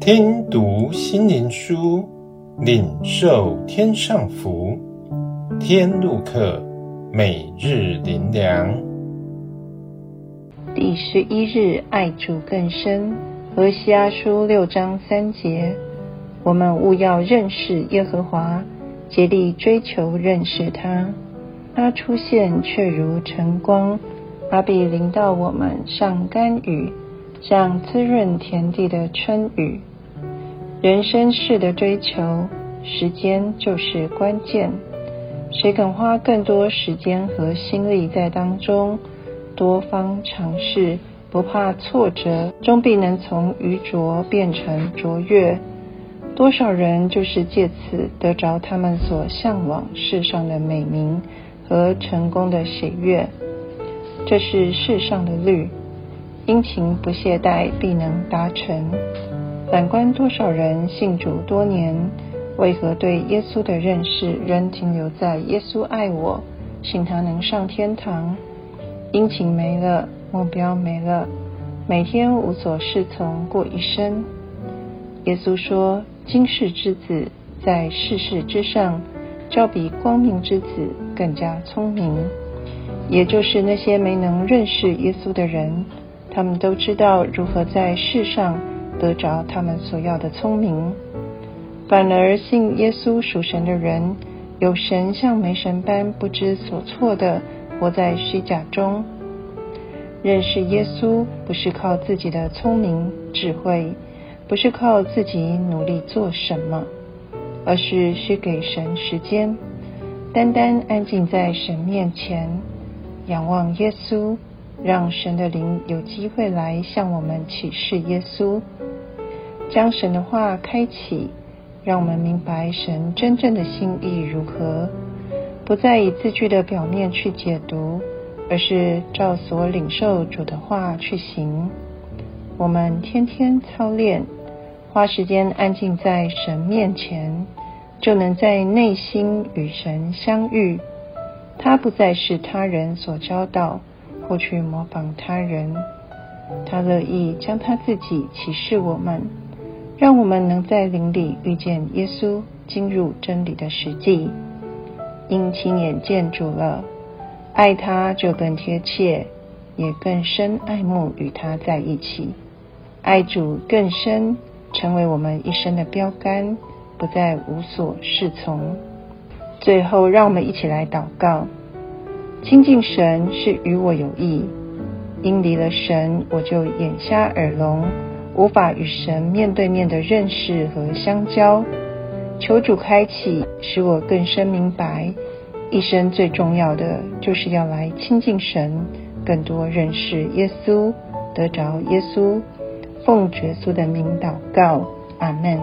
听读心灵书，领受天上福。天路客，每日灵粮。第十一日，爱主更深。何西阿书六章三节，我们务要认识耶和华，竭力追求认识他。他出现却如晨光，他必临到我们，像甘雨，像滋润田地的春雨。人生事的追求，时间就是关键。谁肯花更多时间和心力在当中，多方尝试，不怕挫折，终必能从愚拙变成卓越。多少人就是借此得着他们所向往世上的美名和成功的喜悦。这是世上的律，殷勤不懈怠，必能达成。反观多少人信主多年，为何对耶稣的认识仍停留在耶稣爱我，信他能上天堂？殷勤没了，目标没了，每天无所适从过一生。耶稣说：“今世之子在世事之上，较比光明之子更加聪明。”也就是那些没能认识耶稣的人，他们都知道如何在世上。得着他们所要的聪明，反而信耶稣属神的人，有神像没神般不知所措的活在虚假中。认识耶稣不是靠自己的聪明智慧，不是靠自己努力做什么，而是需给神时间，单单安静在神面前，仰望耶稣。让神的灵有机会来向我们启示耶稣，将神的话开启，让我们明白神真正的心意如何，不再以字句的表面去解读，而是照所领受主的话去行。我们天天操练，花时间安静在神面前，就能在内心与神相遇。他不再是他人所教导。或去模仿他人，他乐意将他自己启示我们，让我们能在灵里遇见耶稣，进入真理的实际。因亲眼见主了，爱他就更贴切，也更深爱慕与他在一起，爱主更深，成为我们一生的标杆，不再无所适从。最后，让我们一起来祷告。亲近神是与我有益，因离了神，我就眼瞎耳聋，无法与神面对面的认识和相交。求主开启，使我更深明白，一生最重要的就是要来亲近神，更多认识耶稣，得着耶稣。奉耶稣的名祷告，阿门。